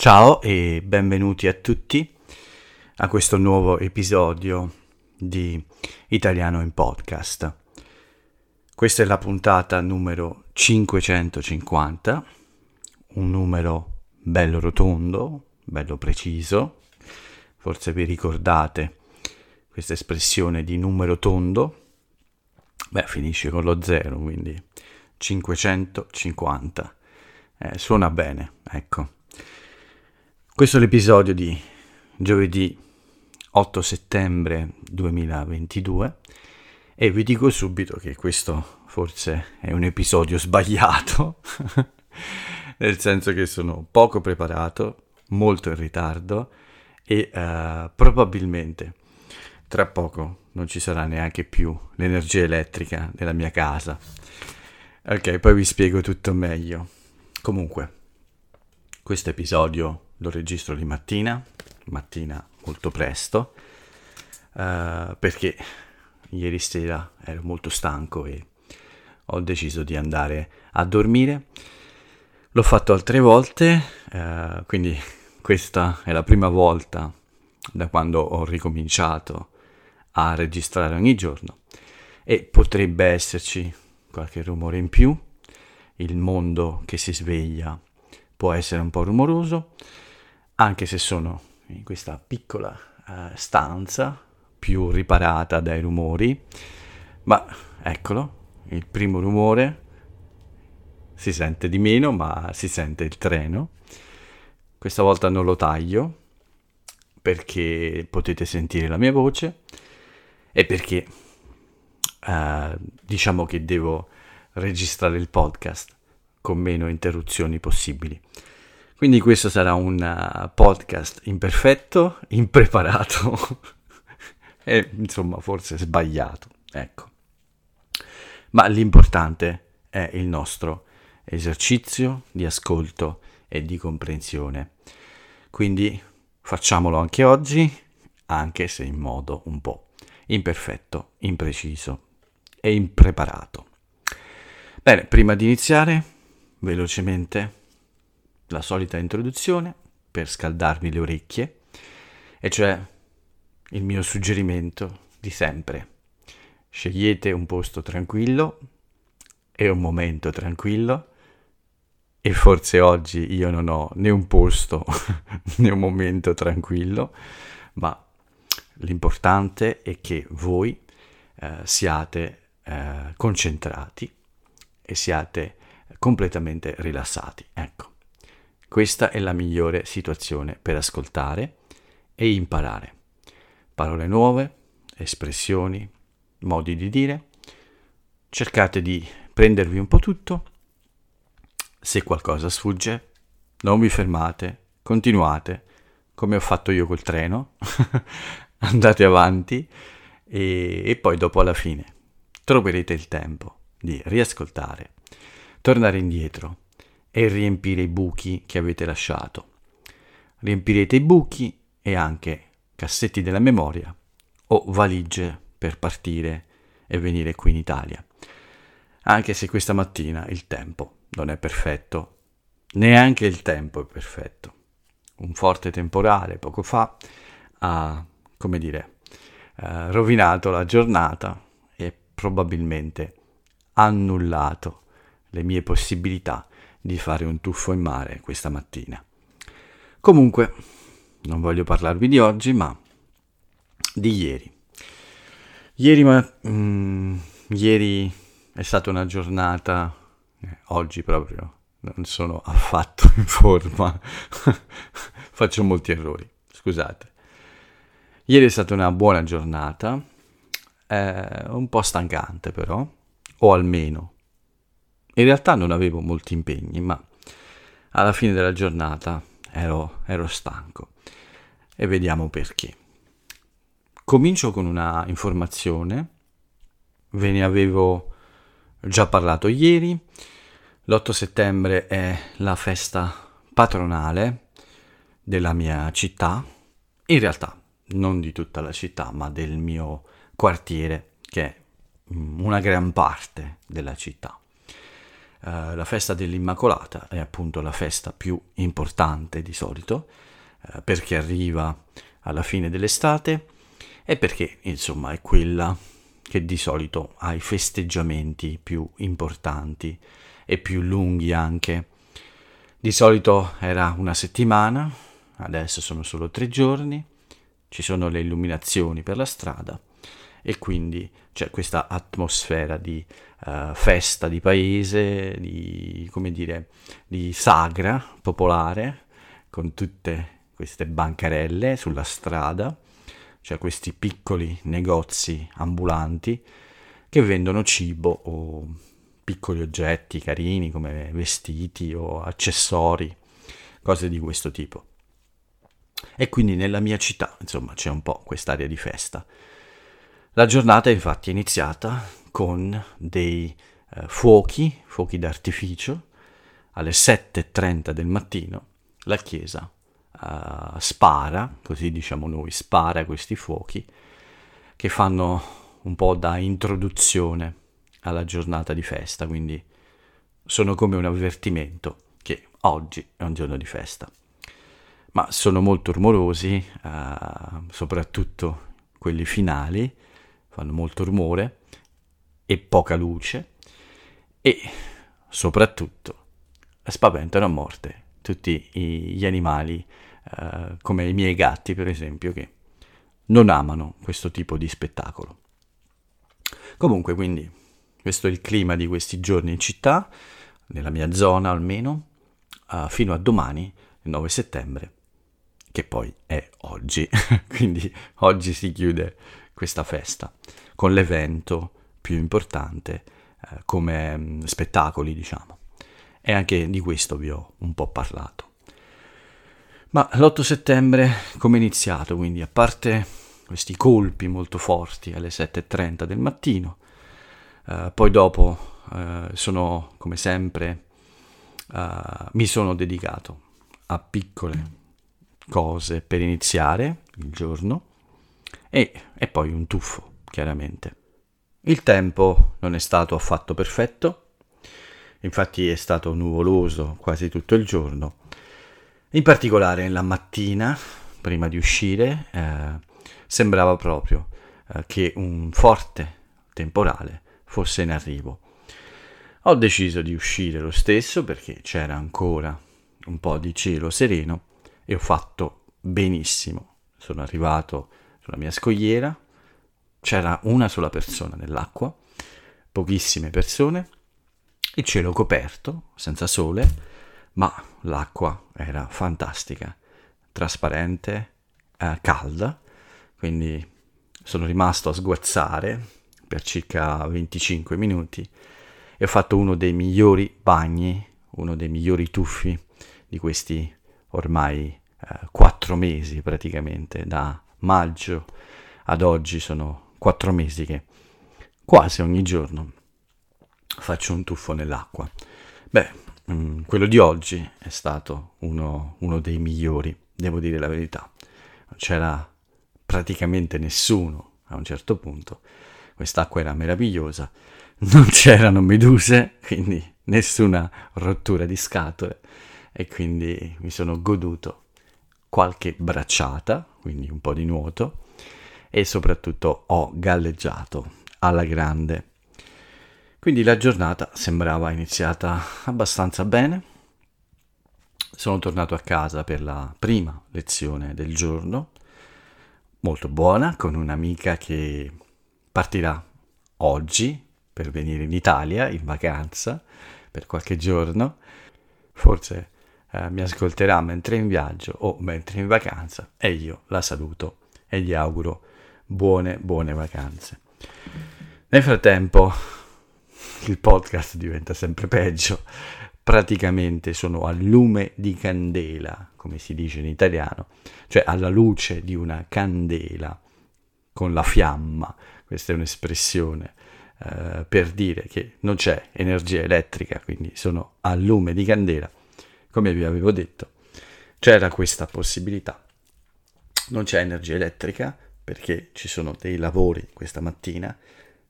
Ciao e benvenuti a tutti a questo nuovo episodio di Italiano in Podcast. Questa è la puntata numero 550, un numero bello rotondo, bello preciso. Forse vi ricordate questa espressione di numero tondo? Beh, finisce con lo zero, quindi 550. Eh, suona bene, ecco. Questo è l'episodio di giovedì 8 settembre 2022 e vi dico subito che questo forse è un episodio sbagliato, nel senso che sono poco preparato, molto in ritardo e uh, probabilmente tra poco non ci sarà neanche più l'energia elettrica nella mia casa. Ok, poi vi spiego tutto meglio. Comunque, questo episodio lo registro di mattina, mattina molto presto, uh, perché ieri sera ero molto stanco e ho deciso di andare a dormire. L'ho fatto altre volte, uh, quindi questa è la prima volta da quando ho ricominciato a registrare ogni giorno. E potrebbe esserci qualche rumore in più, il mondo che si sveglia può essere un po' rumoroso, anche se sono in questa piccola uh, stanza più riparata dai rumori, ma eccolo, il primo rumore si sente di meno, ma si sente il treno. Questa volta non lo taglio perché potete sentire la mia voce e perché uh, diciamo che devo registrare il podcast con meno interruzioni possibili. Quindi questo sarà un uh, podcast imperfetto, impreparato e insomma forse sbagliato, ecco. Ma l'importante è il nostro esercizio di ascolto e di comprensione. Quindi facciamolo anche oggi, anche se in modo un po' imperfetto, impreciso e impreparato. Bene, prima di iniziare, velocemente la solita introduzione per scaldarvi le orecchie, e cioè il mio suggerimento di sempre. Scegliete un posto tranquillo e un momento tranquillo e forse oggi io non ho né un posto né un momento tranquillo, ma l'importante è che voi eh, siate eh, concentrati e siate completamente rilassati. Ecco. Questa è la migliore situazione per ascoltare e imparare. Parole nuove, espressioni, modi di dire. Cercate di prendervi un po' tutto. Se qualcosa sfugge, non vi fermate, continuate, come ho fatto io col treno, andate avanti e, e poi dopo alla fine troverete il tempo di riascoltare, tornare indietro e riempire i buchi che avete lasciato. Riempirete i buchi e anche cassetti della memoria o valigie per partire e venire qui in Italia. Anche se questa mattina il tempo non è perfetto, neanche il tempo è perfetto. Un forte temporale poco fa ha, come dire, eh, rovinato la giornata e probabilmente annullato le mie possibilità di fare un tuffo in mare questa mattina. Comunque, non voglio parlarvi di oggi, ma di ieri. Ieri, ma, mm, ieri è stata una giornata, eh, oggi proprio, non sono affatto in forma, faccio molti errori, scusate. Ieri è stata una buona giornata, eh, un po' stancante però, o almeno in realtà non avevo molti impegni, ma alla fine della giornata ero, ero stanco e vediamo perché. Comincio con una informazione, ve ne avevo già parlato ieri, l'8 settembre è la festa patronale della mia città, in realtà non di tutta la città, ma del mio quartiere, che è una gran parte della città. Uh, la festa dell'Immacolata è appunto la festa più importante di solito, uh, perché arriva alla fine dell'estate e perché insomma è quella che di solito ha i festeggiamenti più importanti e più lunghi anche. Di solito era una settimana, adesso sono solo tre giorni, ci sono le illuminazioni per la strada e quindi c'è questa atmosfera di uh, festa di paese, di, come dire, di sagra popolare, con tutte queste bancarelle sulla strada, cioè questi piccoli negozi ambulanti che vendono cibo o piccoli oggetti carini come vestiti o accessori, cose di questo tipo. E quindi nella mia città, insomma, c'è un po' quest'area di festa. La giornata infatti è iniziata con dei eh, fuochi, fuochi d'artificio, alle 7.30 del mattino la chiesa uh, spara, così diciamo noi, spara questi fuochi che fanno un po' da introduzione alla giornata di festa, quindi sono come un avvertimento che oggi è un giorno di festa. Ma sono molto rumorosi, uh, soprattutto quelli finali, fanno molto rumore e poca luce e soprattutto spaventano a morte tutti gli animali, uh, come i miei gatti per esempio, che non amano questo tipo di spettacolo. Comunque, quindi, questo è il clima di questi giorni in città, nella mia zona almeno, uh, fino a domani, il 9 settembre, che poi è oggi, quindi oggi si chiude questa festa con l'evento più importante uh, come um, spettacoli, diciamo. E anche di questo vi ho un po' parlato. Ma l'8 settembre come è iniziato? Quindi a parte questi colpi molto forti alle 7.30 del mattino, eh, poi dopo eh, sono come sempre eh, mi sono dedicato a piccole cose per iniziare il giorno e, e poi un tuffo, chiaramente. Il tempo non è stato affatto perfetto, infatti è stato nuvoloso quasi tutto il giorno. In particolare la mattina, prima di uscire, eh, sembrava proprio eh, che un forte temporale fosse in arrivo. Ho deciso di uscire lo stesso perché c'era ancora un po' di cielo sereno e ho fatto benissimo. Sono arrivato sulla mia scogliera, c'era una sola persona nell'acqua, pochissime persone il cielo coperto, senza sole, ma l'acqua era fantastica, trasparente, eh, calda, quindi sono rimasto a sguazzare per circa 25 minuti e ho fatto uno dei migliori bagni, uno dei migliori tuffi di questi ormai eh, quattro mesi praticamente, da maggio ad oggi sono quattro mesi che quasi ogni giorno faccio un tuffo nell'acqua. Beh, mm, quello di oggi è stato uno, uno dei migliori, devo dire la verità. Non c'era praticamente nessuno a un certo punto. Quest'acqua era meravigliosa, non c'erano meduse, quindi nessuna rottura di scatole e quindi mi sono goduto qualche bracciata, quindi un po' di nuoto e soprattutto ho galleggiato alla grande quindi la giornata sembrava iniziata abbastanza bene. Sono tornato a casa per la prima lezione del giorno, molto buona, con un'amica che partirà oggi per venire in Italia in vacanza per qualche giorno. Forse eh, mi ascolterà mentre in viaggio o mentre in vacanza e io la saluto e gli auguro buone, buone vacanze. Nel frattempo il podcast diventa sempre peggio. Praticamente sono a lume di candela, come si dice in italiano, cioè alla luce di una candela con la fiamma. Questa è un'espressione eh, per dire che non c'è energia elettrica, quindi sono a lume di candela. Come vi avevo detto, c'era questa possibilità. Non c'è energia elettrica perché ci sono dei lavori questa mattina.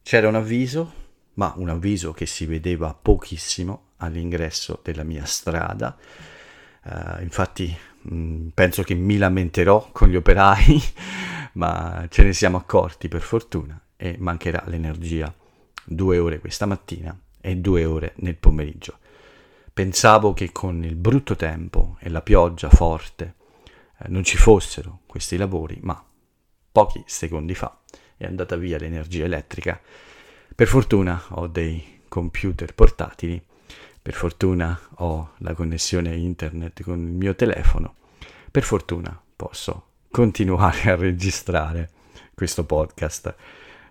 C'era un avviso ma un avviso che si vedeva pochissimo all'ingresso della mia strada. Uh, infatti mh, mm, penso che mi lamenterò con gli operai, ma ce ne siamo accorti per fortuna e mancherà l'energia due ore questa mattina e due ore nel pomeriggio. Pensavo che con il brutto tempo e la pioggia forte eh, non ci fossero questi lavori, ma pochi secondi fa è andata via l'energia elettrica. Per fortuna ho dei computer portatili, per fortuna ho la connessione internet con il mio telefono, per fortuna posso continuare a registrare questo podcast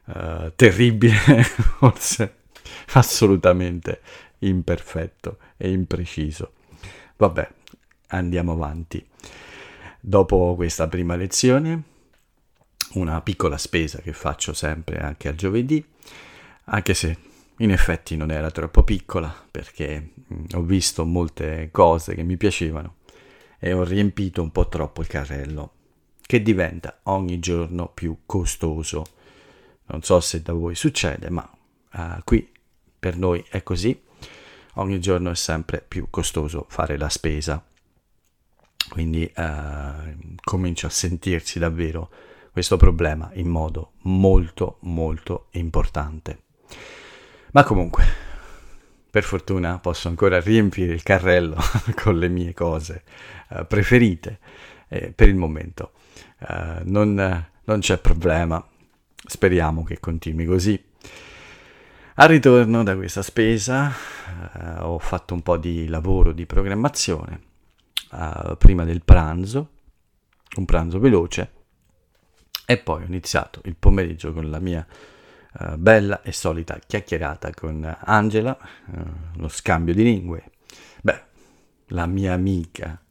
uh, terribile, forse assolutamente imperfetto e impreciso. Vabbè, andiamo avanti. Dopo questa prima lezione, una piccola spesa che faccio sempre anche al giovedì, anche se in effetti non era troppo piccola perché mh, ho visto molte cose che mi piacevano e ho riempito un po' troppo il carrello, che diventa ogni giorno più costoso. Non so se da voi succede, ma uh, qui per noi è così. Ogni giorno è sempre più costoso fare la spesa. Quindi uh, comincio a sentirsi davvero questo problema in modo molto molto importante. Ma comunque, per fortuna posso ancora riempire il carrello con le mie cose uh, preferite eh, per il momento. Uh, non, non c'è problema, speriamo che continui così. Al ritorno da questa spesa uh, ho fatto un po' di lavoro di programmazione prima del pranzo, un pranzo veloce, e poi ho iniziato il pomeriggio con la mia uh, bella e solita chiacchierata con Angela, uh, lo scambio di lingue. Beh, la mia amica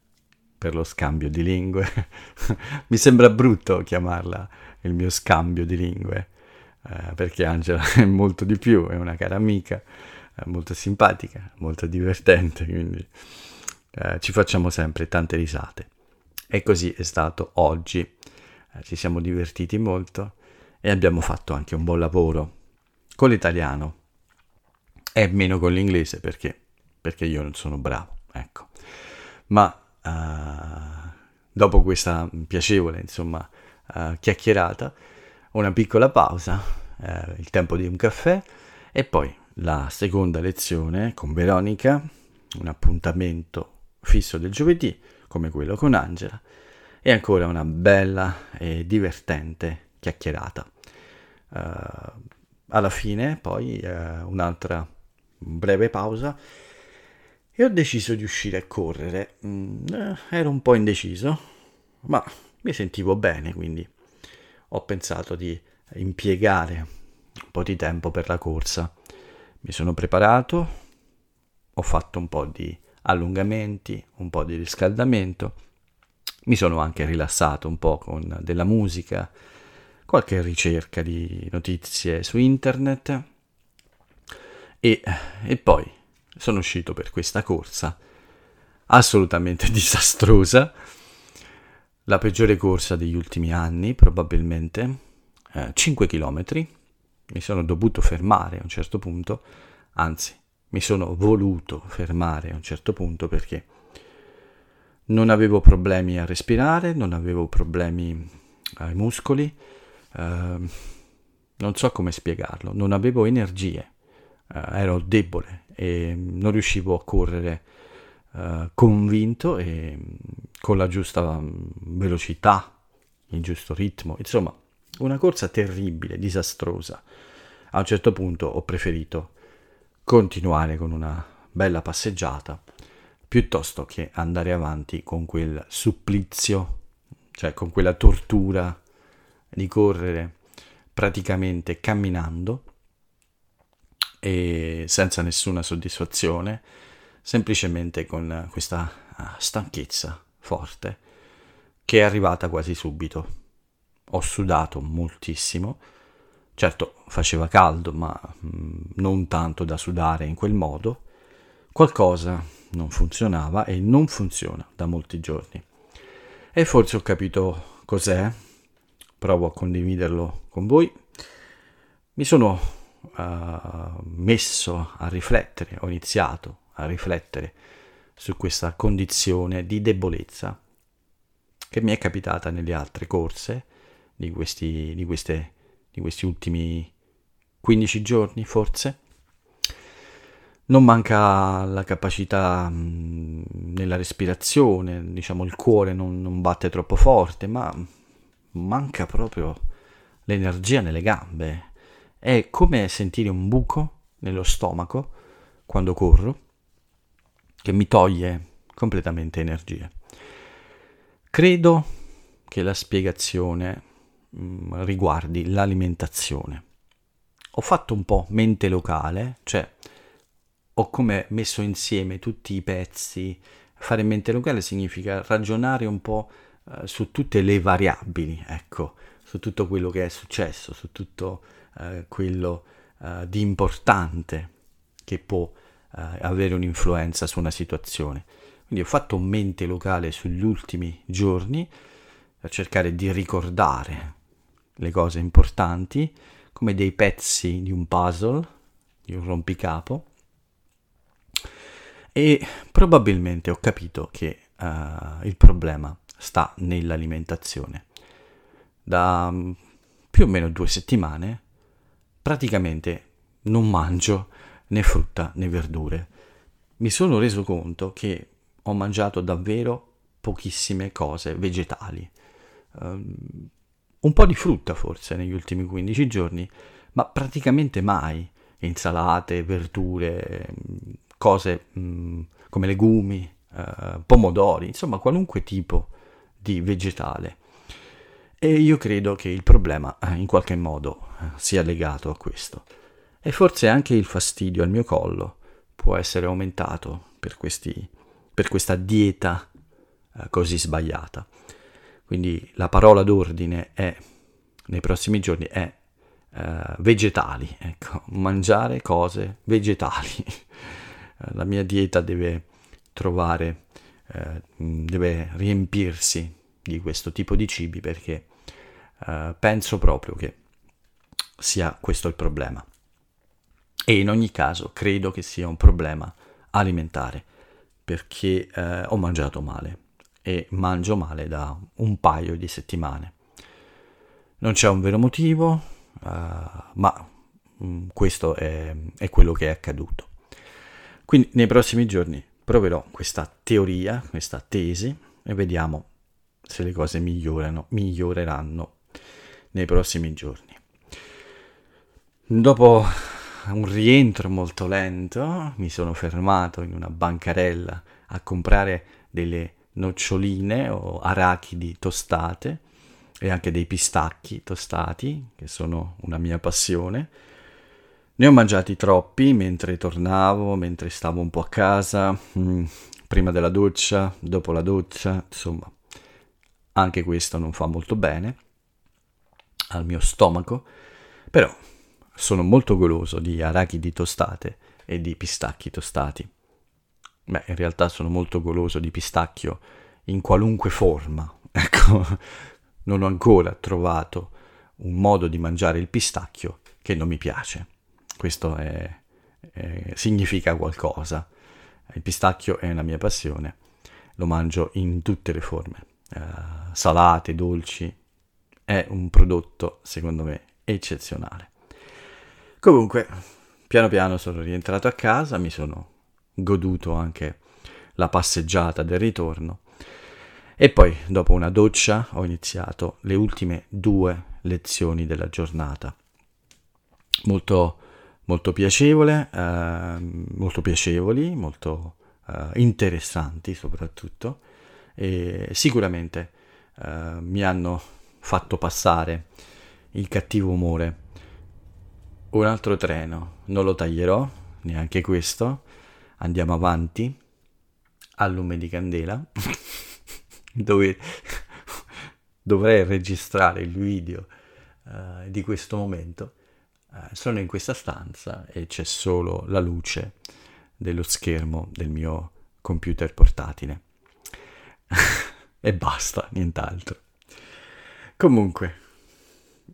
per lo scambio di lingue. Mi sembra brutto chiamarla il mio scambio di lingue, uh, perché Angela è molto di più, è una cara amica, molto simpatica, molto divertente, quindi ci facciamo sempre tante risate. E così è stato oggi eh, ci siamo divertiti molto e abbiamo fatto anche un buon lavoro con l'italiano e meno con l'inglese perché, perché io non sono bravo, ecco. Ma uh, dopo questa piacevole, insomma, uh, chiacchierata, una piccola pausa, uh, il tempo di un caffè e poi la seconda lezione con Veronica, un appuntamento fisso del giovedì, come quello con Angela, e ancora una bella e divertente chiacchierata. Uh, alla fine poi uh, un'altra breve pausa e ho deciso di uscire a correre. Mm, eh, ero un po' indeciso, ma mi sentivo bene, quindi ho pensato di impiegare un po' di tempo per la corsa. Mi sono preparato, ho fatto un po' di allungamenti, un po' di riscaldamento mi sono anche rilassato un po' con della musica, qualche ricerca di notizie su internet. E, e poi sono uscito per questa corsa assolutamente disastrosa, la peggiore corsa degli ultimi anni probabilmente, eh, 5 km, mi sono dovuto fermare a un certo punto, anzi mi sono voluto fermare a un certo punto perché non avevo problemi a respirare, non avevo problemi ai muscoli, eh, non so come spiegarlo, non avevo energie, eh, ero debole e non riuscivo a correre eh, convinto e con la giusta velocità, il giusto ritmo, insomma una corsa terribile, disastrosa. A un certo punto ho preferito continuare con una bella passeggiata piuttosto che andare avanti con quel supplizio, cioè con quella tortura di correre praticamente camminando e senza nessuna soddisfazione, semplicemente con questa ah, stanchezza forte che è arrivata quasi subito. Ho sudato moltissimo, certo faceva caldo, ma mm, non tanto da sudare in quel modo. Qualcosa non funzionava e non funziona da molti giorni. E forse ho capito cos'è, provo a condividerlo con voi. Mi sono uh, messo a riflettere, ho iniziato a riflettere su questa condizione di debolezza che mi è capitata nelle altre corse di questi, di queste, di questi ultimi 15 giorni forse. Non manca la capacità mh, nella respirazione, diciamo il cuore non, non batte troppo forte, ma manca proprio l'energia nelle gambe. È come sentire un buco nello stomaco quando corro che mi toglie completamente energie. Credo che la spiegazione mh, riguardi l'alimentazione. Ho fatto un po' mente locale, cioè ho come messo insieme tutti i pezzi. Fare mente locale significa ragionare un po' eh, su tutte le variabili, ecco, su tutto quello che è successo, su tutto eh, quello eh, di importante che può eh, avere un'influenza su una situazione. Quindi ho fatto mente locale sugli ultimi giorni per cercare di ricordare le cose importanti come dei pezzi di un puzzle, di un rompicapo e probabilmente ho capito che uh, il problema sta nell'alimentazione. Da um, più o meno due settimane praticamente non mangio né frutta né verdure. Mi sono reso conto che ho mangiato davvero pochissime cose vegetali. Um, un po' di frutta forse negli ultimi 15 giorni, ma praticamente mai insalate, verdure, cose mh, mm, come legumi, uh, pomodori, insomma qualunque tipo di vegetale. E io credo che il problema eh, in qualche modo eh, sia legato a questo. E forse anche il fastidio al mio collo può essere aumentato per, questi, per questa dieta eh, così sbagliata. Quindi la parola d'ordine è, nei prossimi giorni, è eh, vegetali, ecco, mangiare cose vegetali. la mia dieta deve trovare, eh, deve riempirsi di questo tipo di cibi perché eh, penso proprio che sia questo il problema. E in ogni caso credo che sia un problema alimentare perché eh, ho mangiato male e mangio male da un paio di settimane. Non c'è un vero motivo, uh, ma um, questo è, è quello che è accaduto. Quindi nei prossimi giorni proverò questa teoria, questa tesi e vediamo se le cose migliorano, miglioreranno nei prossimi giorni. Dopo un rientro molto lento, mi sono fermato in una bancarella a comprare delle noccioline o arachidi tostate e anche dei pistacchi tostati, che sono una mia passione. Ne ho mangiati troppi mentre tornavo, mentre stavo un po' a casa, mm, prima della doccia, dopo la doccia, insomma, anche questo non fa molto bene al mio stomaco, però sono molto goloso di arachidi tostate e di pistacchi tostati. Beh, in realtà sono molto goloso di pistacchio in qualunque forma. Ecco, non ho ancora trovato un modo di mangiare il pistacchio che non mi piace. Questo è, è, significa qualcosa. Il pistacchio è una mia passione, lo mangio in tutte le forme, uh, salate, dolci, è un prodotto secondo me eccezionale. Comunque, piano piano sono rientrato a casa, mi sono goduto anche la passeggiata del ritorno e poi dopo una doccia ho iniziato le ultime due lezioni della giornata. Molto, molto piacevole, eh, molto piacevoli, molto eh, interessanti soprattutto e sicuramente eh, mi hanno fatto passare il cattivo umore un altro treno, non lo taglierò, neanche questo. Andiamo avanti al lume di candela, dove dovrei registrare il video uh, di questo momento. Uh, sono in questa stanza e c'è solo la luce dello schermo del mio computer portatile. e basta, nient'altro. Comunque,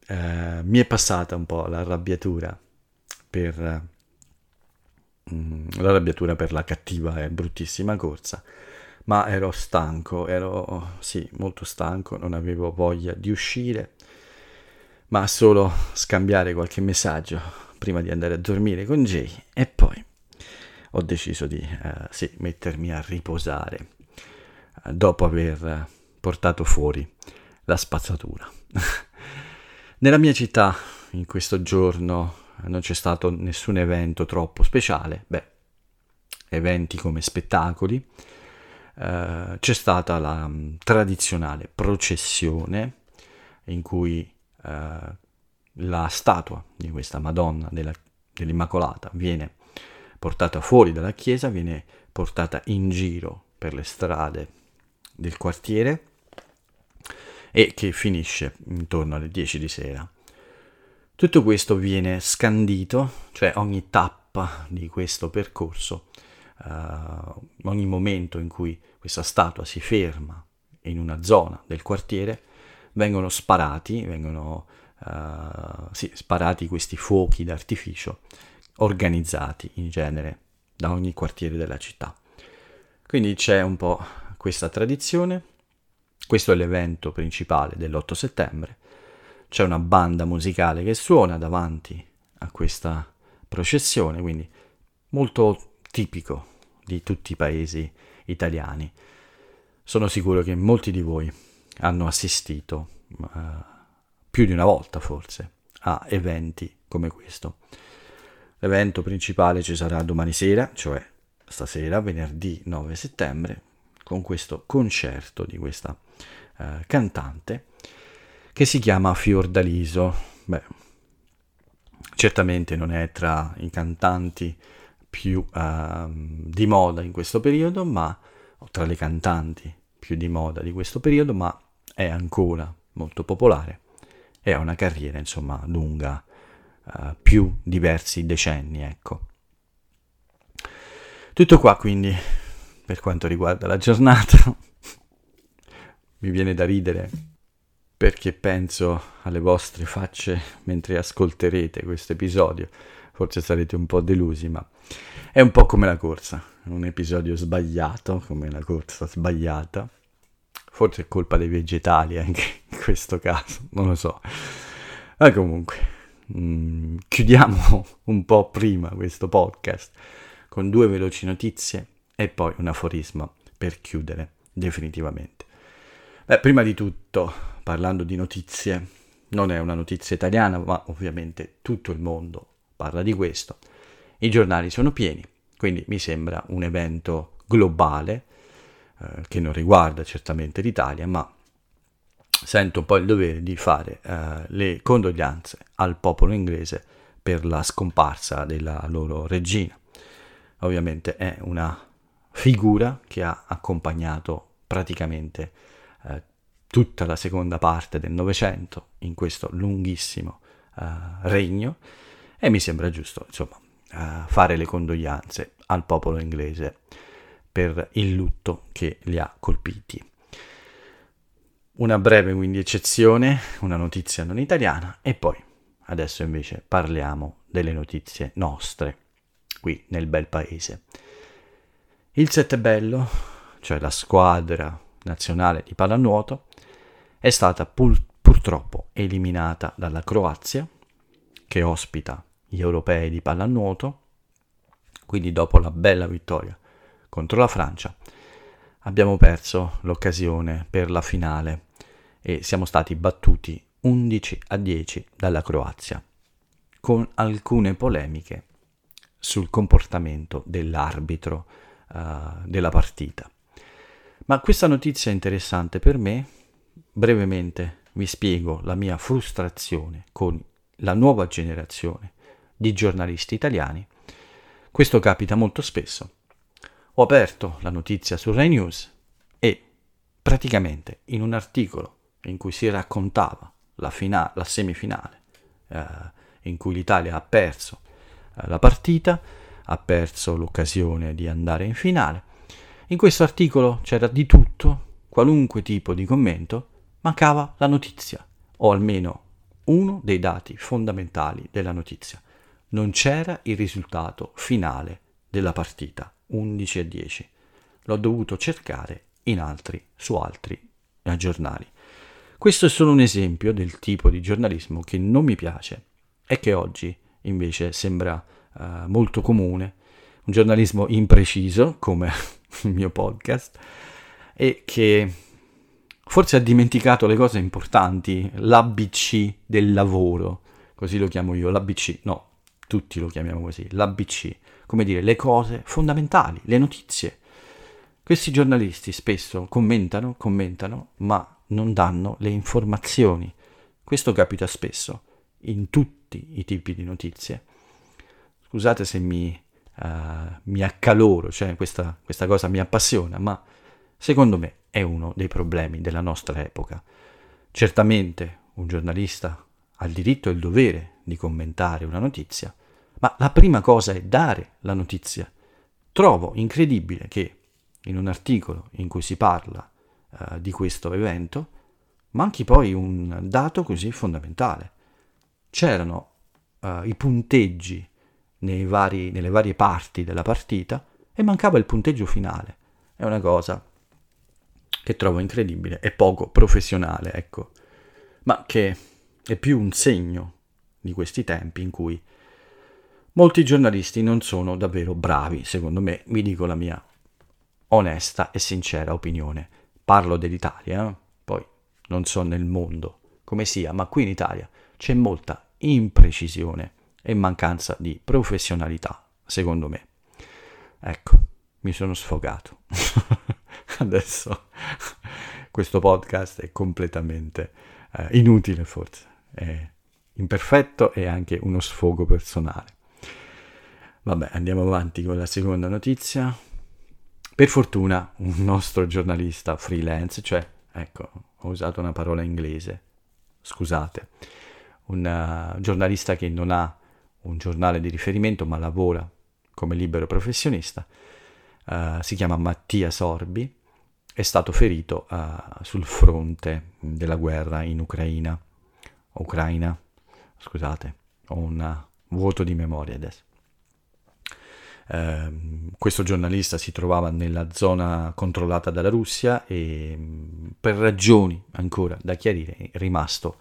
eh, mi è passata un po' l'arrabbiatura per mm, l'arrabbiatura per la cattiva e bruttissima corsa, ma ero stanco, ero sì, molto stanco, non avevo voglia di uscire, ma solo scambiare qualche messaggio prima di andare a dormire con Jay e poi ho deciso di eh, sì, mettermi a riposare eh, dopo aver portato fuori la spazzatura. Nella mia città in questo giorno non c'è stato nessun evento troppo speciale, beh, eventi come spettacoli, eh, c'è stata la um, tradizionale processione in cui eh, la statua di questa Madonna della, dell'Immacolata viene portata fuori dalla chiesa, viene portata in giro per le strade del quartiere e che finisce intorno alle 10 di sera. Tutto questo viene scandito, cioè ogni tappa di questo percorso, uh, ogni momento in cui questa statua si ferma in una zona del quartiere, vengono sparati, vengono uh, sì, sparati questi fuochi d'artificio organizzati in genere da ogni quartiere della città. Quindi c'è un po' questa tradizione, questo è l'evento principale dell'8 settembre, c'è una banda musicale che suona davanti a questa processione, quindi molto tipico di tutti i paesi italiani. Sono sicuro che molti di voi hanno assistito uh, più di una volta forse a eventi come questo. L'evento principale ci sarà domani sera, cioè stasera, venerdì 9 settembre, con questo concerto di questa uh, cantante che si chiama Fiordaliso. Beh, certamente non è tra i cantanti più uh, di moda in questo periodo, ma tra le cantanti più di moda di questo periodo, ma è ancora molto popolare e ha una carriera, insomma, lunga, uh, più diversi decenni, ecco. Tutto qua quindi per quanto riguarda la giornata. Mi viene da ridere perché penso alle vostre facce mentre ascolterete questo episodio. Forse sarete un po' delusi, ma è un po' come la corsa, un episodio sbagliato, come la corsa sbagliata. Forse è colpa dei vegetali anche in questo caso, non lo so. Ma comunque, mh, mm, chiudiamo un po' prima questo podcast con due veloci notizie e poi un aforisma per chiudere definitivamente. Beh, prima di tutto parlando di notizie, non è una notizia italiana, ma ovviamente tutto il mondo parla di questo. I giornali sono pieni, quindi mi sembra un evento globale eh, che non riguarda certamente l'Italia, ma sento un po' il dovere di fare eh, le condoglianze al popolo inglese per la scomparsa della loro regina. Ovviamente è una figura che ha accompagnato praticamente eh, tutta la seconda parte del Novecento in questo lunghissimo uh, regno e mi sembra giusto insomma uh, fare le condoglianze al popolo inglese per il lutto che li ha colpiti. Una breve quindi eccezione, una notizia non italiana e poi adesso invece parliamo delle notizie nostre qui nel bel paese. Il Sette Bello, cioè la squadra nazionale di pallanuoto, è stata pur, purtroppo eliminata dalla Croazia, che ospita gli europei di pallanuoto, quindi dopo la bella vittoria contro la Francia abbiamo perso l'occasione per la finale e siamo stati battuti 11 a 10 dalla Croazia, con alcune polemiche sul comportamento dell'arbitro uh, della partita. Ma questa notizia è interessante per me brevemente vi spiego la mia frustrazione con la nuova generazione di giornalisti italiani. Questo capita molto spesso. Ho aperto la notizia su Rai News e praticamente in un articolo in cui si raccontava la, fina- la semifinale, eh, in cui l'Italia ha perso eh, la partita, ha perso l'occasione di andare in finale, in questo articolo c'era di tutto, qualunque tipo di commento, mancava la notizia, o almeno uno dei dati fondamentali della notizia. non c'era il risultato finale della partita, 11 a 10. L'ho dovuto cercare in altri, su altri eh, giornali. Questo è solo un esempio del tipo di giornalismo che non mi piace e che oggi invece sembra uh, molto comune, un giornalismo impreciso come il mio podcast e che forse ha dimenticato le cose importanti, l'ABC del lavoro, così lo chiamo io, l'ABC, no, tutti lo chiamiamo così, l'ABC, come dire, le cose fondamentali, le notizie. Questi giornalisti spesso commentano, commentano, ma non danno le informazioni. Questo capita spesso in tutti i tipi di notizie. Scusate se mi, uh, mi accaloro, cioè questa, questa cosa mi appassiona, ma secondo me è uno dei problemi della nostra epoca. Certamente un giornalista ha il diritto e il dovere di commentare una notizia, ma la prima cosa è dare la notizia. Trovo incredibile che in un articolo in cui si parla uh, di questo evento manchi poi un dato così fondamentale. C'erano uh, i punteggi vari, nelle varie parti della partita e mancava il punteggio finale. È una cosa che trovo incredibile e poco professionale, ecco, ma che è più un segno di questi tempi in cui molti giornalisti non sono davvero bravi, secondo me, vi dico la mia onesta e sincera opinione. Parlo dell'Italia, poi non so nel mondo come sia, ma qui in Italia c'è molta imprecisione e mancanza di professionalità, secondo me. Ecco, mi sono sfogato. Adesso questo podcast è completamente eh, inutile forse, è imperfetto e anche uno sfogo personale. Vabbè, andiamo avanti con la seconda notizia. Per fortuna un nostro giornalista freelance, cioè, ecco, ho usato una parola inglese, scusate, un uh, giornalista che non ha un giornale di riferimento ma lavora come libero professionista, uh, si chiama Mattia Sorbi, è stato ferito uh, sul fronte della guerra in Ucraina. Ucraina, scusate, ho un vuoto di memoria adesso. Eh, questo giornalista si trovava nella zona controllata dalla Russia e mm, per ragioni ancora da chiarire è rimasto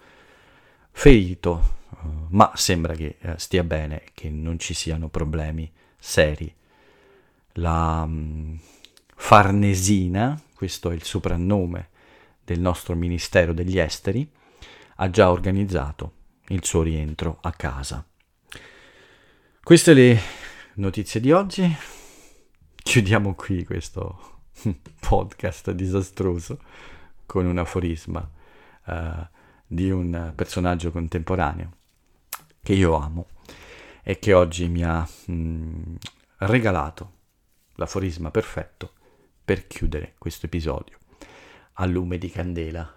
ferito, eh, ma sembra che eh, stia bene, che non ci siano problemi seri. La um, Farnesina, questo è il soprannome del nostro Ministero degli Esteri, ha già organizzato il suo rientro a casa. Queste le notizie di oggi. Chiudiamo qui questo podcast disastroso con un aforisma uh, di un personaggio contemporaneo che io amo e che oggi mi ha mh, mm, regalato l'aforisma perfetto per chiudere questo episodio a lume di candela.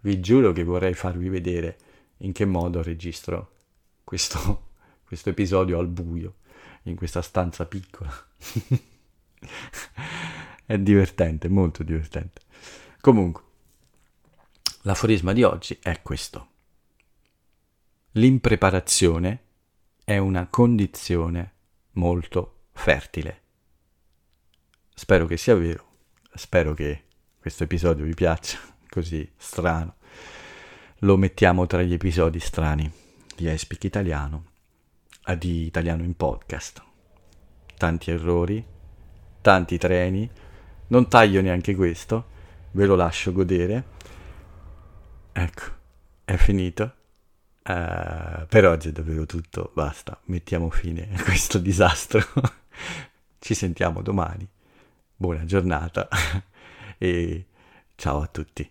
Vi giuro che vorrei farvi vedere in che modo registro questo questo episodio al buio, in questa stanza piccola. è divertente, molto divertente. Comunque, l'aforisma di oggi è questo. L'impreparazione è una condizione molto fertile. Spero che sia vero, spero che questo episodio vi piaccia, così strano. Lo mettiamo tra gli episodi strani di Espic Italiano di Italiano in podcast. Tanti errori, tanti treni, non taglio neanche questo, ve lo lascio godere. Ecco, è finito. Uh, per oggi è davvero tutto, basta, mettiamo fine a questo disastro. Ci sentiamo domani. Buona giornata e ciao a tutti.